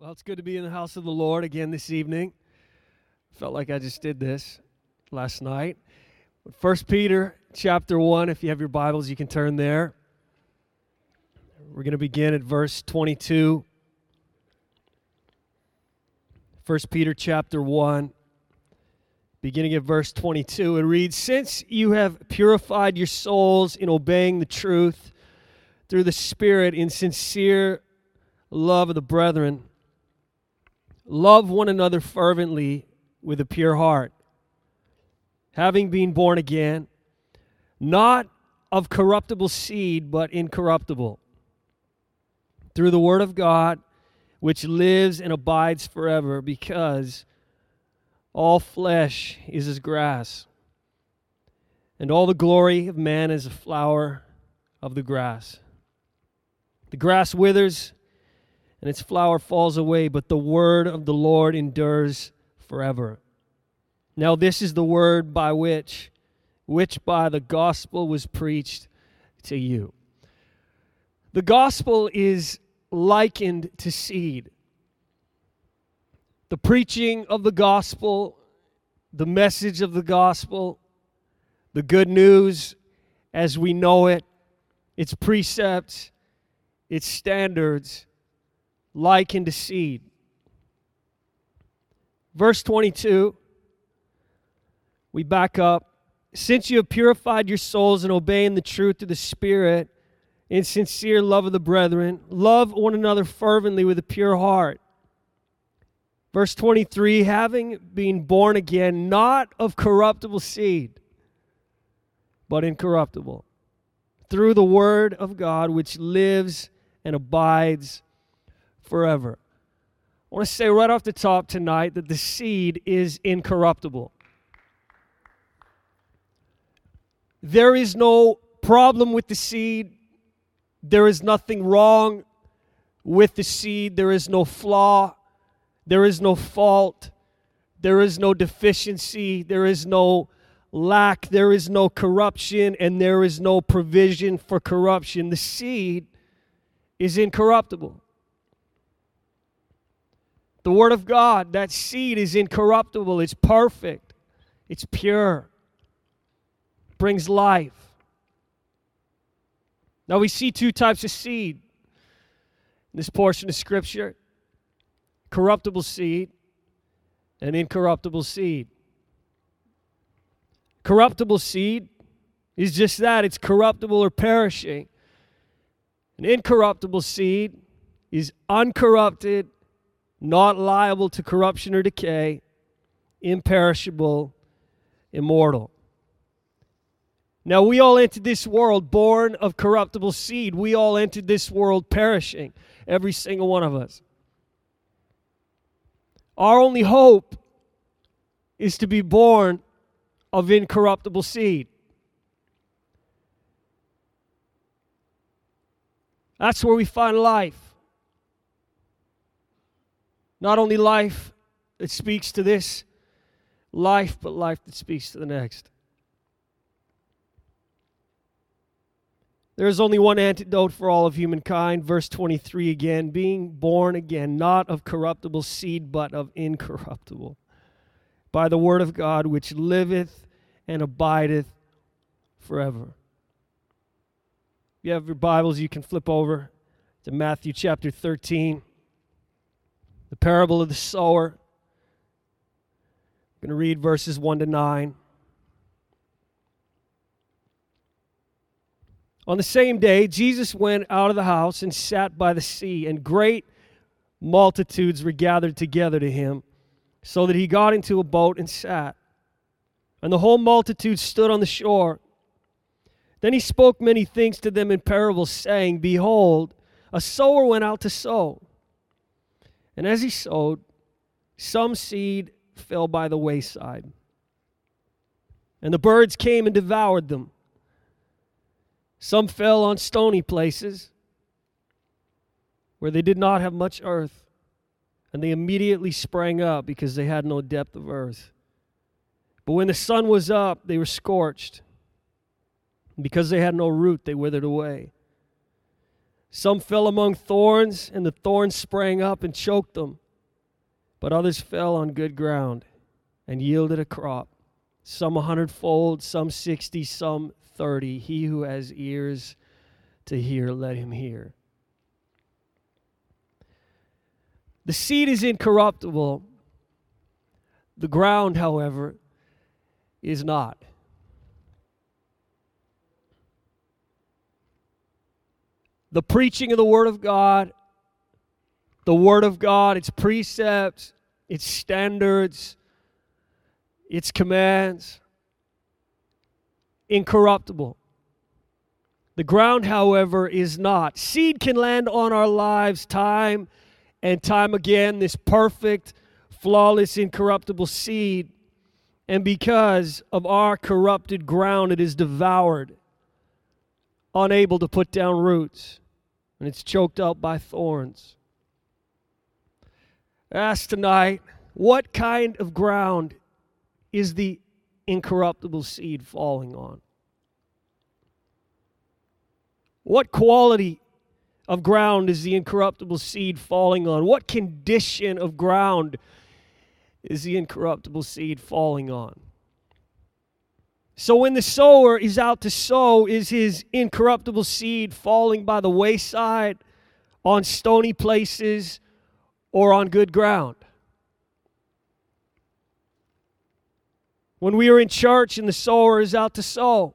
Well, it's good to be in the house of the Lord again this evening. Felt like I just did this last night. First Peter chapter 1, if you have your Bibles, you can turn there. We're going to begin at verse 22. First Peter chapter 1, beginning at verse 22. It reads, Since you have purified your souls in obeying the truth through the Spirit in sincere love of the brethren, Love one another fervently with a pure heart, having been born again, not of corruptible seed, but incorruptible, through the Word of God, which lives and abides forever, because all flesh is as grass, and all the glory of man is a flower of the grass. The grass withers and its flower falls away, but the word of the Lord endures forever. Now, this is the word by which, which by the gospel was preached to you. The gospel is likened to seed. The preaching of the gospel, the message of the gospel, the good news as we know it, its precepts, its standards, likened to seed. Verse 22, we back up. Since you have purified your souls in obeying the truth of the Spirit in sincere love of the brethren, love one another fervently with a pure heart. Verse 23 having been born again, not of corruptible seed, but incorruptible, through the word of God which lives and abides forever. I want to say right off the top tonight that the seed is incorruptible. There is no problem with the seed. There is nothing wrong with the seed. There is no flaw. There is no fault. There is no deficiency. There is no lack. There is no corruption. And there is no provision for corruption. The seed is incorruptible. The Word of God, that seed is incorruptible, it's perfect, it's pure, brings life. Now we see two types of seed in this portion of Scripture corruptible seed and incorruptible seed. Corruptible seed is just that it's corruptible or perishing. An incorruptible seed is uncorrupted not liable to corruption or decay, imperishable, immortal. Now, we all entered this world born of corruptible seed. We all entered this world perishing, every single one of us. Our only hope is to be born of incorruptible seed. That's where we find life. Not only life that speaks to this life, but life that speaks to the next. There is only one antidote for all of humankind. Verse 23 again being born again, not of corruptible seed, but of incorruptible, by the word of God, which liveth and abideth forever. If you have your Bibles, you can flip over to Matthew chapter 13 the parable of the sower. I'm going to read verses 1 to 9. On the same day, Jesus went out of the house and sat by the sea, and great multitudes were gathered together to him, so that he got into a boat and sat. And the whole multitude stood on the shore. Then he spoke many things to them in parables, saying, Behold, a sower went out to sow. And as he sowed, some seed fell by the wayside, and the birds came and devoured them. Some fell on stony places where they did not have much earth, and they immediately sprang up because they had no depth of earth. But when the sun was up, they were scorched. because they had no root, they withered away. Some fell among thorns, and the thorns sprang up and choked them. But others fell on good ground and yielded a crop, some a hundredfold, some sixty, some thirty. He who has ears to hear, let him hear. The seed is incorruptible. The ground, however, is not. The preaching of the Word of God, the Word of God, its precepts, its standards, its commands, incorruptible. The ground, however, is not. Seed can land on our lives time and time again, this perfect, flawless, incorruptible seed. And because of our corrupted ground, it is devoured, unable to put down roots, and it's choked up by thorns. Ask tonight what kind of ground is the incorruptible seed falling on? What quality of ground is the incorruptible seed falling on? What condition of ground is the incorruptible seed falling on? So when the sower is out to sow, is his incorruptible seed falling by the wayside, on stony places, or on good ground? When we are in church and the sower is out to sow,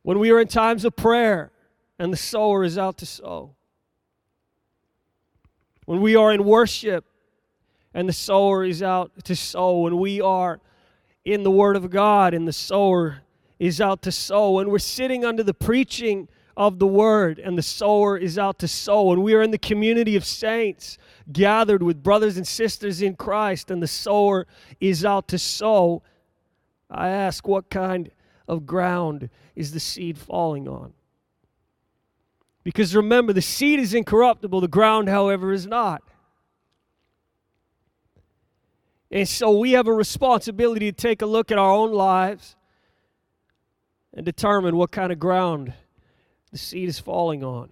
when we are in times of prayer and the sower is out to sow. When we are in worship and the sower is out to sow. When we are in the Word of God and the sower is out to sow. And we're sitting under the preaching of the Word and the sower is out to sow. And we are in the community of saints gathered with brothers and sisters in Christ and the sower is out to sow. I ask, what kind of ground is the seed falling on? Because remember, the seed is incorruptible, the ground, however, is not. And so we have a responsibility to take a look at our own lives and determine what kind of ground the seed is falling on.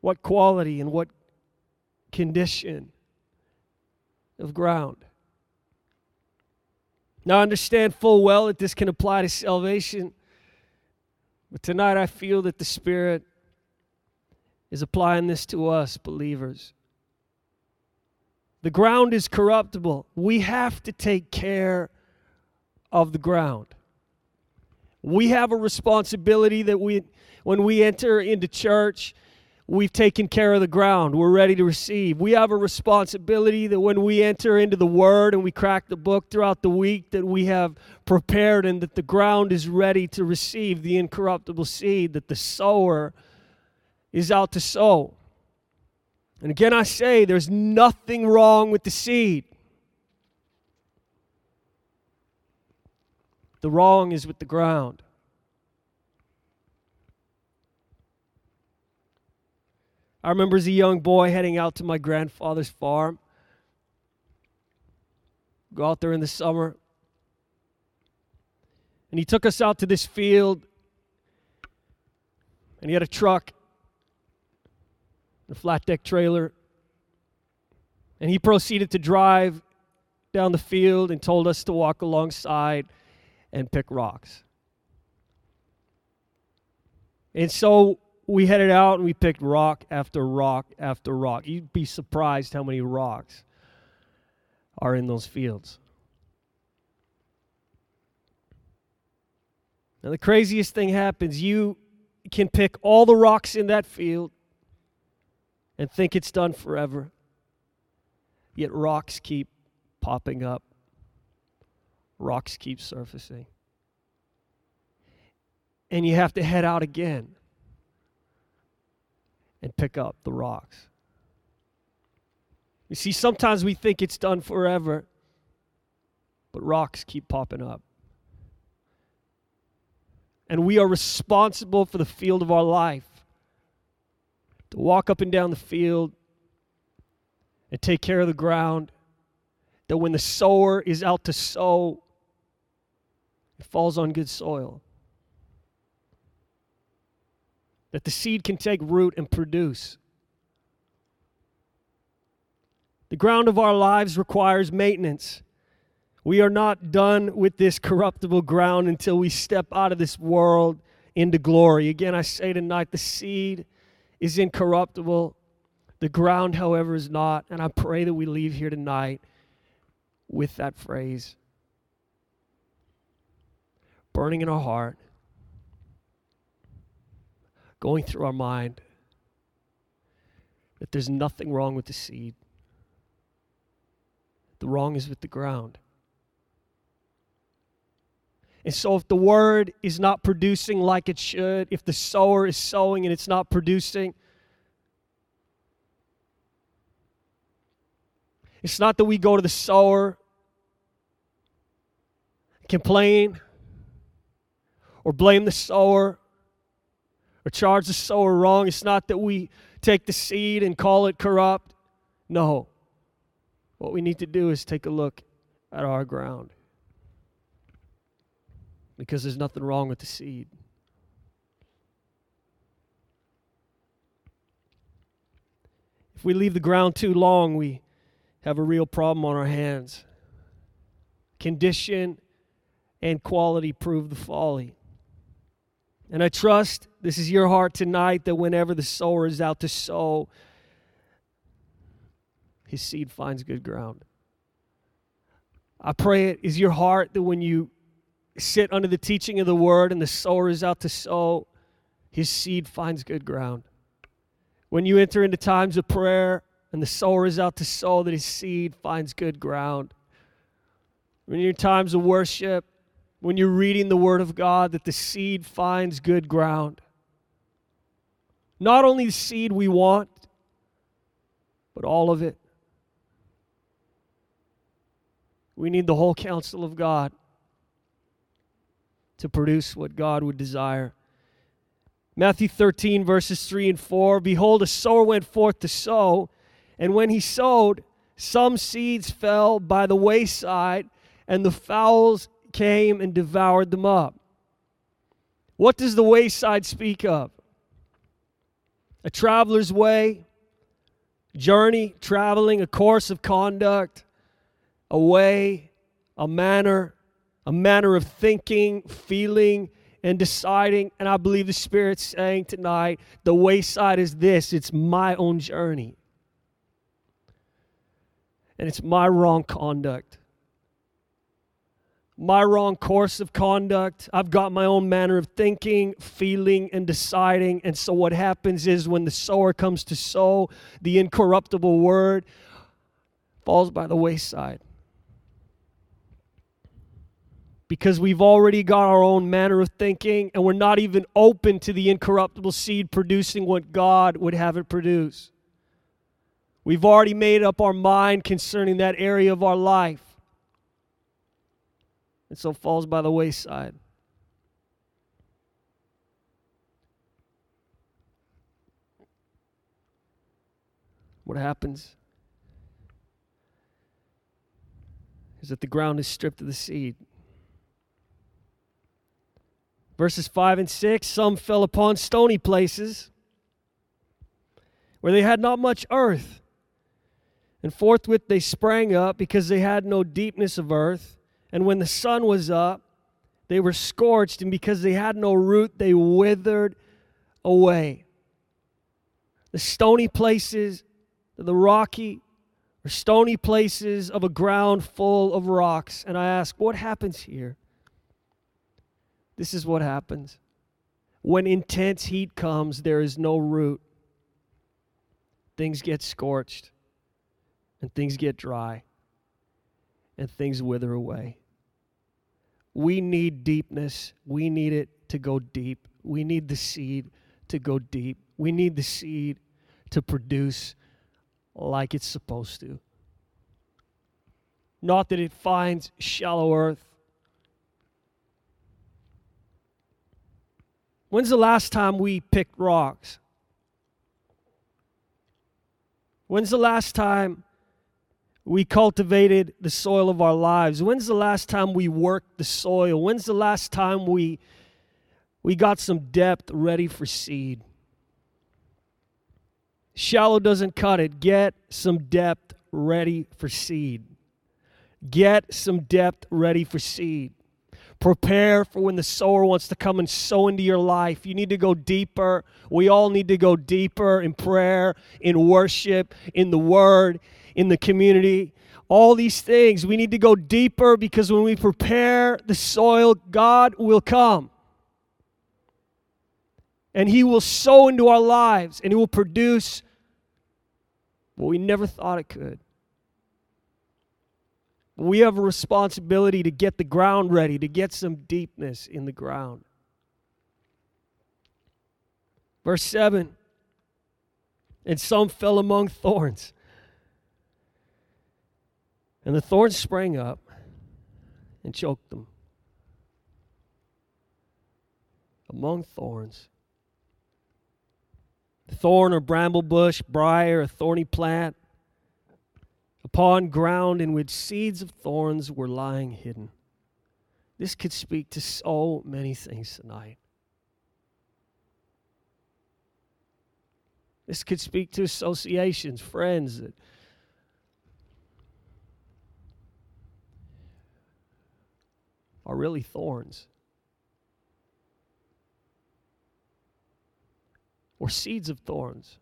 What quality and what condition of ground. Now, I understand full well that this can apply to salvation but tonight I feel that the Spirit is applying this to us, believers. The ground is corruptible. We have to take care of the ground. We have a responsibility that we, when we enter into church, we've taken care of the ground. We're ready to receive. We have a responsibility that when we enter into the Word and we crack the book throughout the week, that we have prepared and that the ground is ready to receive the incorruptible seed, that the sower is out to sow. And again, I say there's nothing wrong with the seed. The wrong is with the ground. I remember as a young boy heading out to my grandfather's farm. Go out there in the summer. And he took us out to this field. And he had a truck, a flat deck trailer. And he proceeded to drive down the field and told us to walk alongside and pick rocks. And so we headed out and we picked rock after rock after rock. You'd be surprised how many rocks are in those fields. Now, the craziest thing happens you can pick all the rocks in that field and think it's done forever, yet rocks keep popping up, rocks keep surfacing. And you have to head out again and pick up the rocks. You see, sometimes we think it's done forever, but rocks keep popping up. And we are responsible for the field of our life to walk up and down the field and take care of the ground. That when the sower is out to sow, it falls on good soil. that the seed can take root and produce. The ground of our lives requires maintenance. We are not done with this corruptible ground until we step out of this world into glory. Again, I say tonight the seed is incorruptible. The ground, however, is not. And I pray that we leave here tonight with that phrase burning in our heart, going through our mind, that there's nothing wrong with the seed. The wrong is with the ground. And so, if the word is not producing like it should, if the sower is sowing and it's not producing, it's not that we go to the sower, complain, or blame the sower, or charge the sower wrong. It's not that we take the seed and call it corrupt. No. What we need to do is take a look at our ground because there's nothing wrong with the seed. If we leave the ground too long, we have a real problem on our hands. Condition and quality prove the folly. And I trust this is your heart tonight that whenever the sower is out to sow, his seed finds good ground. I pray it is your heart that when you sit under the teaching of the word and the sower is out to sow, his seed finds good ground. When you enter into times of prayer and the sower is out to sow, that his seed finds good ground. When you're in times of worship, when you're reading the word of God, that the seed finds good ground. Not only the seed we want, but all of it. We need the whole counsel of God to produce what God would desire. Matthew 13, verses 3 and 4 Behold, a sower went forth to sow, and when he sowed, some seeds fell by the wayside, and the fowls came and devoured them up. What does the wayside speak of? A traveler's way, journey, traveling, a course of conduct, a way, a manner, a manner of thinking, feeling, and deciding. And I believe the Spirit's saying tonight the wayside is this it's my own journey. And it's my wrong conduct, my wrong course of conduct. I've got my own manner of thinking, feeling, and deciding. And so what happens is when the sower comes to sow, the incorruptible word falls by the wayside because we've already got our own manner of thinking and we're not even open to the incorruptible seed producing what God would have it produce. We've already made up our mind concerning that area of our life. And so falls by the wayside. What happens is that the ground is stripped of the seed. Verses 5 and 6 Some fell upon stony places where they had not much earth. And forthwith they sprang up because they had no deepness of earth. And when the sun was up, they were scorched, and because they had no root, they withered away. The stony places, the rocky, or stony places of a ground full of rocks. And I ask, what happens here? This is what happens. When intense heat comes, there is no root. Things get scorched, and things get dry, and things wither away. We need deepness. We need it to go deep. We need the seed to go deep. We need the seed to produce like it's supposed to. Not that it finds shallow earth When's the last time we picked rocks? When's the last time we cultivated the soil of our lives? When's the last time we worked the soil? When's the last time we we got some depth ready for seed? Shallow doesn't cut it. Get some depth ready for seed. Get some depth ready for seed. Prepare for when the sower wants to come and sow into your life. You need to go deeper. We all need to go deeper in prayer, in worship, in the word, in the community. All these things. We need to go deeper because when we prepare the soil, God will come. And He will sow into our lives and He will produce what we never thought it could. We have a responsibility to get the ground ready, to get some deepness in the ground. Verse 7 And some fell among thorns. And the thorns sprang up and choked them. Among thorns. Thorn or bramble bush, briar, a thorny plant, upon ground in which seeds of thorns were lying hidden. This could speak to so many things tonight. This could speak to associations, friends that are really thorns. Or seeds of thorns.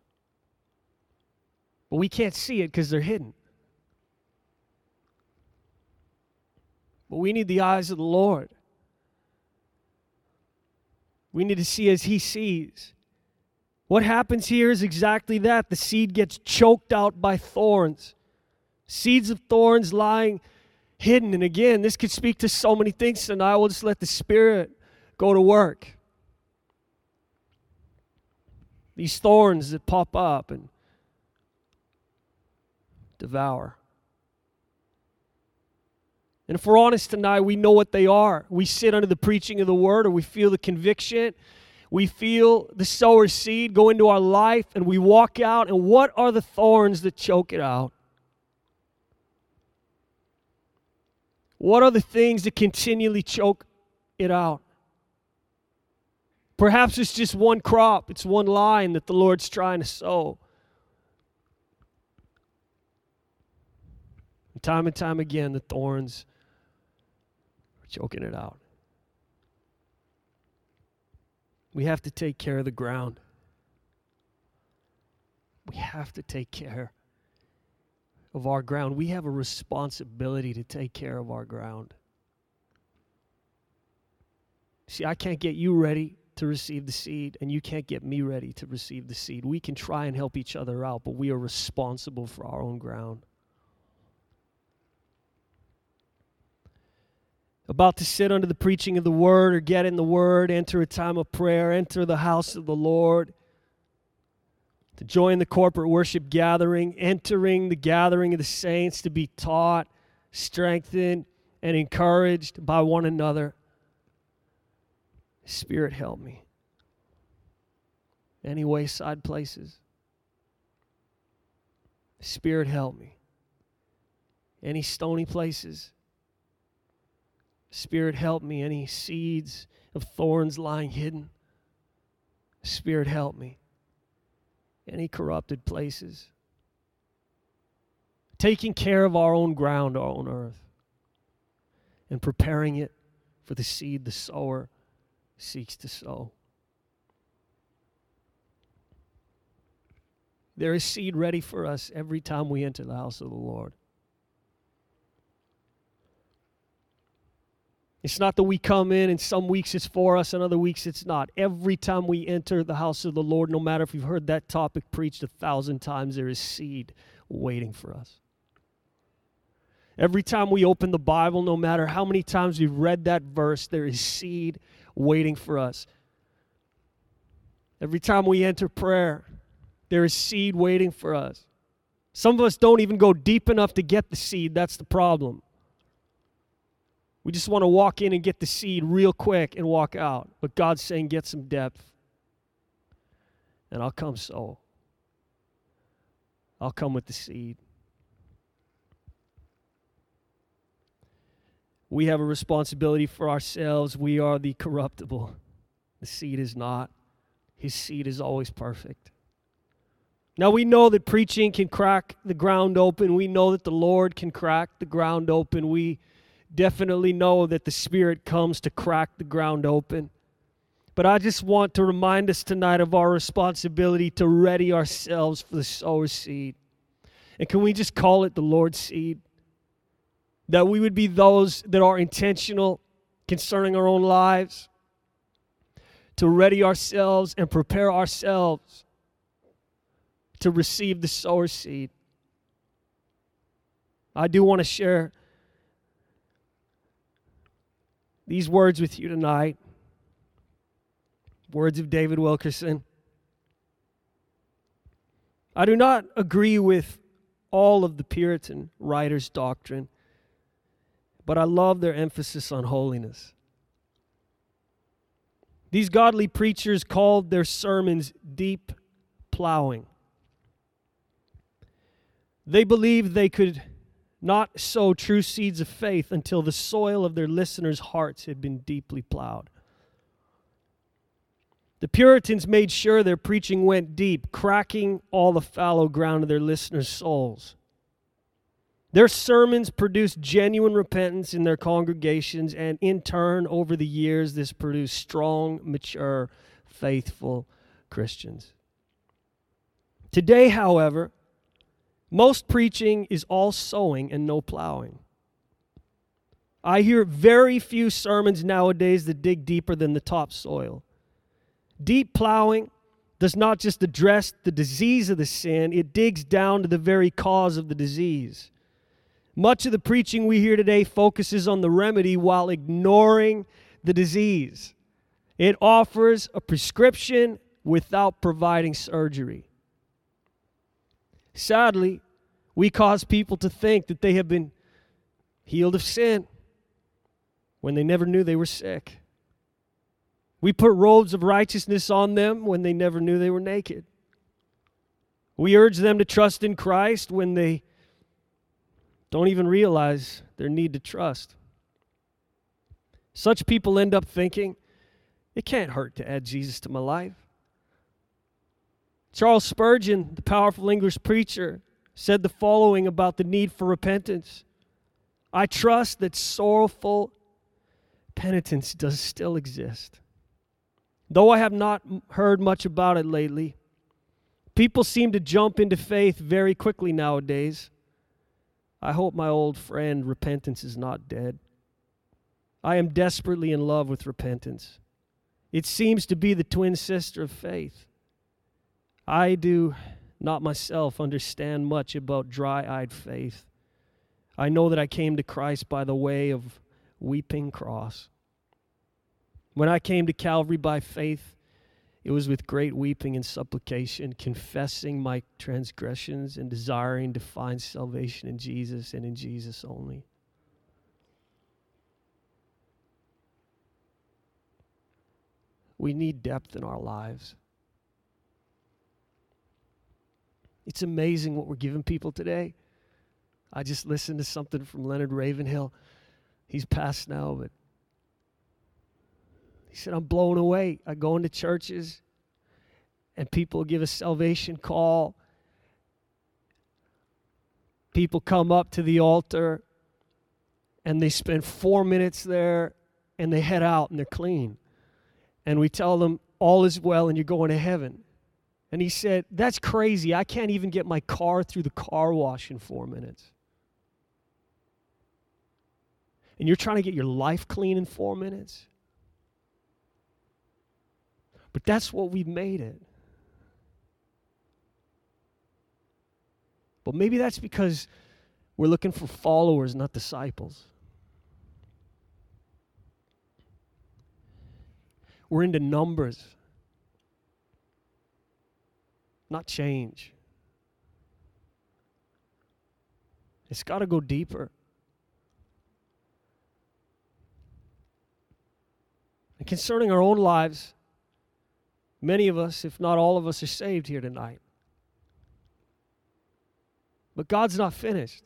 But we can't see it because they're hidden. But we need the eyes of the Lord. We need to see as He sees. What happens here is exactly that. The seed gets choked out by thorns. Seeds of thorns lying hidden. And again, this could speak to so many things, I will just let the Spirit go to work. These thorns that pop up and devour. And if we're honest tonight, we know what they are. We sit under the preaching of the word, or we feel the conviction. We feel the sower seed go into our life, and we walk out. And what are the thorns that choke it out? What are the things that continually choke it out? Perhaps it's just one crop, it's one line that the Lord's trying to sow. And time and time again, the thorns choking it out. We have to take care of the ground. We have to take care of our ground. We have a responsibility to take care of our ground. See, I can't get you ready to receive the seed, and you can't get me ready to receive the seed. We can try and help each other out, but we are responsible for our own ground. About to sit under the preaching of the word or get in the word, enter a time of prayer, enter the house of the Lord, to join the corporate worship gathering, entering the gathering of the saints to be taught, strengthened, and encouraged by one another. Spirit, help me. Any wayside places? Spirit, help me. Any stony places? Spirit, help me. Any seeds of thorns lying hidden? Spirit, help me. Any corrupted places? Taking care of our own ground, our own earth, and preparing it for the seed the sower seeks to sow. There is seed ready for us every time we enter the house of the Lord. It's not that we come in and some weeks it's for us and other weeks it's not. Every time we enter the house of the Lord, no matter if you've heard that topic preached a thousand times, there is seed waiting for us. Every time we open the Bible, no matter how many times we've read that verse, there is seed waiting for us. Every time we enter prayer, there is seed waiting for us. Some of us don't even go deep enough to get the seed. That's the problem. We just want to walk in and get the seed real quick and walk out. But God's saying, get some depth. And I'll come sow. I'll come with the seed. We have a responsibility for ourselves. We are the corruptible. The seed is not. His seed is always perfect. Now, we know that preaching can crack the ground open. We know that the Lord can crack the ground open. We definitely know that the Spirit comes to crack the ground open. But I just want to remind us tonight of our responsibility to ready ourselves for the sower seed. And can we just call it the Lord's seed? That we would be those that are intentional concerning our own lives, to ready ourselves and prepare ourselves to receive the sower seed. I do want to share these words with you tonight. Words of David Wilkerson. I do not agree with all of the Puritan writers' doctrine, but I love their emphasis on holiness. These godly preachers called their sermons deep plowing. They believed they could not sow true seeds of faith until the soil of their listeners' hearts had been deeply plowed. The Puritans made sure their preaching went deep, cracking all the fallow ground of their listeners' souls. Their sermons produced genuine repentance in their congregations, and in turn, over the years, this produced strong, mature, faithful Christians. Today, however, most preaching is all sowing and no plowing. I hear very few sermons nowadays that dig deeper than the topsoil. Deep plowing does not just address the disease of the sin, it digs down to the very cause of the disease. Much of the preaching we hear today focuses on the remedy while ignoring the disease. It offers a prescription without providing surgery. Sadly, we cause people to think that they have been healed of sin when they never knew they were sick. We put robes of righteousness on them when they never knew they were naked. We urge them to trust in Christ when they don't even realize their need to trust. Such people end up thinking, it can't hurt to add Jesus to my life. Charles Spurgeon, the powerful English preacher, said the following about the need for repentance I trust that sorrowful penitence does still exist. Though I have not heard much about it lately, people seem to jump into faith very quickly nowadays. I hope my old friend repentance is not dead. I am desperately in love with repentance. It seems to be the twin sister of faith. I do not myself understand much about dry eyed faith. I know that I came to Christ by the way of weeping cross. When I came to Calvary by faith, it was with great weeping and supplication, confessing my transgressions and desiring to find salvation in Jesus and in Jesus only. We need depth in our lives. It's amazing what we're giving people today. I just listened to something from Leonard Ravenhill. He's passed now, but he said, I'm blown away. I go into churches and people give a salvation call. People come up to the altar and they spend four minutes there and they head out and they're clean. And we tell them, all is well and you're going to heaven. And he said, That's crazy. I can't even get my car through the car wash in four minutes. And you're trying to get your life clean in four minutes? But that's what we've made it. But maybe that's because we're looking for followers, not disciples. We're into numbers not change. It's got to go deeper. And concerning our own lives, many of us, if not all of us, are saved here tonight. But God's not finished.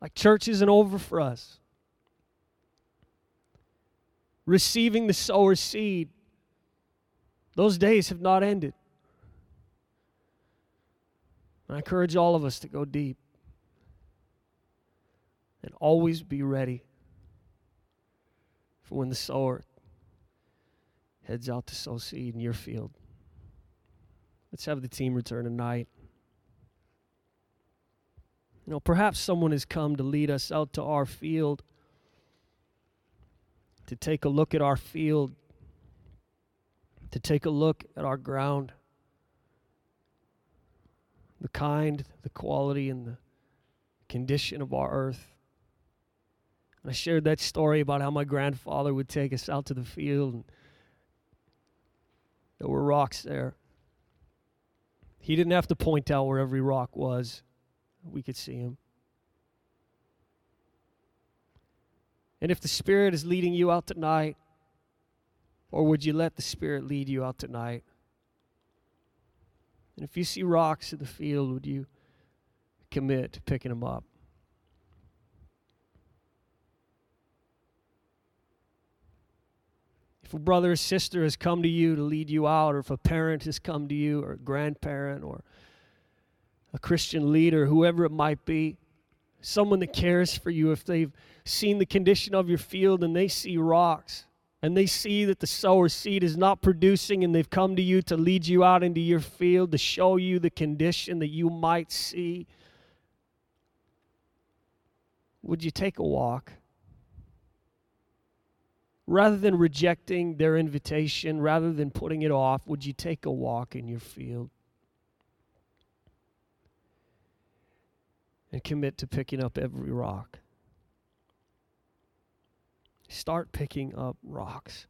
Like church isn't over for us. Receiving the sower seed those days have not ended. I encourage all of us to go deep and always be ready for when the sower heads out to sow seed in your field. Let's have the team return tonight. You know, perhaps someone has come to lead us out to our field, to take a look at our field, to take a look at our ground, the kind, the quality, and the condition of our earth. And I shared that story about how my grandfather would take us out to the field, and there were rocks there. He didn't have to point out where every rock was, we could see him. And if the Spirit is leading you out tonight, or would you let the Spirit lead you out tonight? And if you see rocks in the field, would you commit to picking them up? If a brother or sister has come to you to lead you out, or if a parent has come to you, or a grandparent, or a Christian leader, whoever it might be, someone that cares for you, if they've seen the condition of your field and they see rocks and they see that the sower seed is not producing and they've come to you to lead you out into your field to show you the condition that you might see, would you take a walk? rather than rejecting their invitation, rather than putting it off, would you take a walk in your field and commit to picking up every rock? Start picking up rocks.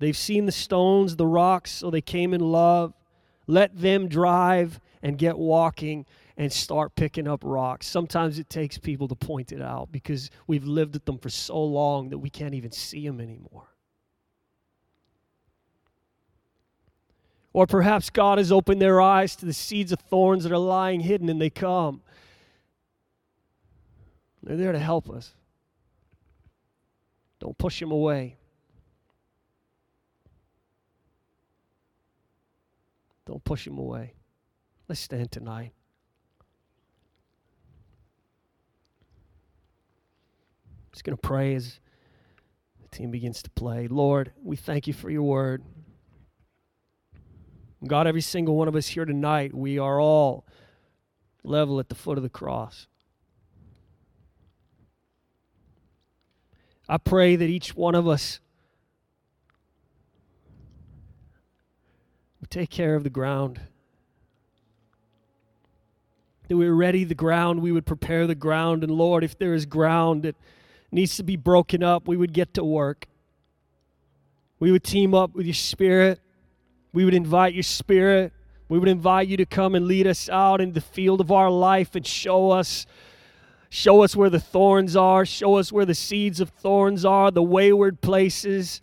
They've seen the stones, the rocks, so they came in love. Let them drive and get walking and start picking up rocks. Sometimes it takes people to point it out because we've lived with them for so long that we can't even see them anymore. Or perhaps God has opened their eyes to the seeds of thorns that are lying hidden and they come. They're there to help us. Don't push him away. Don't push him away. Let's stand tonight. just going to pray as the team begins to play. Lord, we thank you for your word. God, every single one of us here tonight, we are all level at the foot of the cross. I pray that each one of us would take care of the ground. That we ready the ground, we would prepare the ground. And Lord, if there is ground that needs to be broken up, we would get to work. We would team up with your spirit. We would invite your spirit. We would invite you to come and lead us out in the field of our life and show us show us where the thorns are, show us where the seeds of thorns are, the wayward places,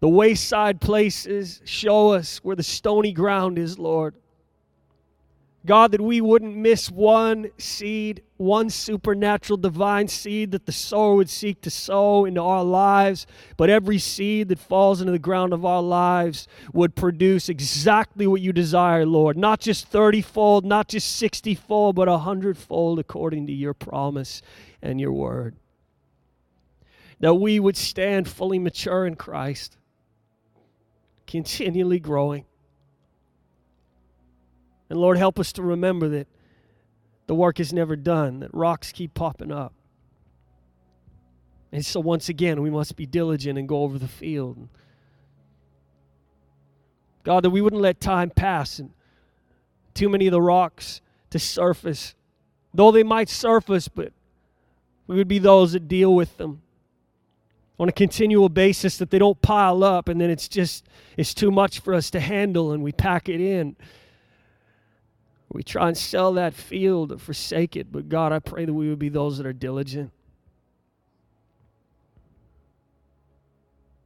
the wayside places. Show us where the stony ground is, Lord. God, that we wouldn't miss one seed, one supernatural divine seed that the sower would seek to sow into our lives, but every seed that falls into the ground of our lives would produce exactly what you desire, Lord. Not just 30 fold, not just 60 fold, but a hundredfold according to your promise and your word. That we would stand fully mature in Christ, continually growing and Lord, help us to remember that the work is never done, that rocks keep popping up. And so, once again, we must be diligent and go over the field. God, that we wouldn't let time pass and too many of the rocks to surface, though they might surface, but we would be those that deal with them on a continual basis, that they don't pile up and then it's just, it's too much for us to handle and we pack it in. We try and sell that field or forsake it, but God, I pray that we would be those that are diligent.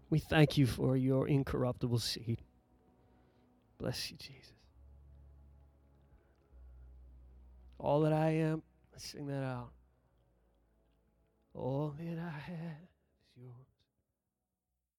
We thank you for your incorruptible seed. Bless you, Jesus. All that I am, let's sing that out. All that I have.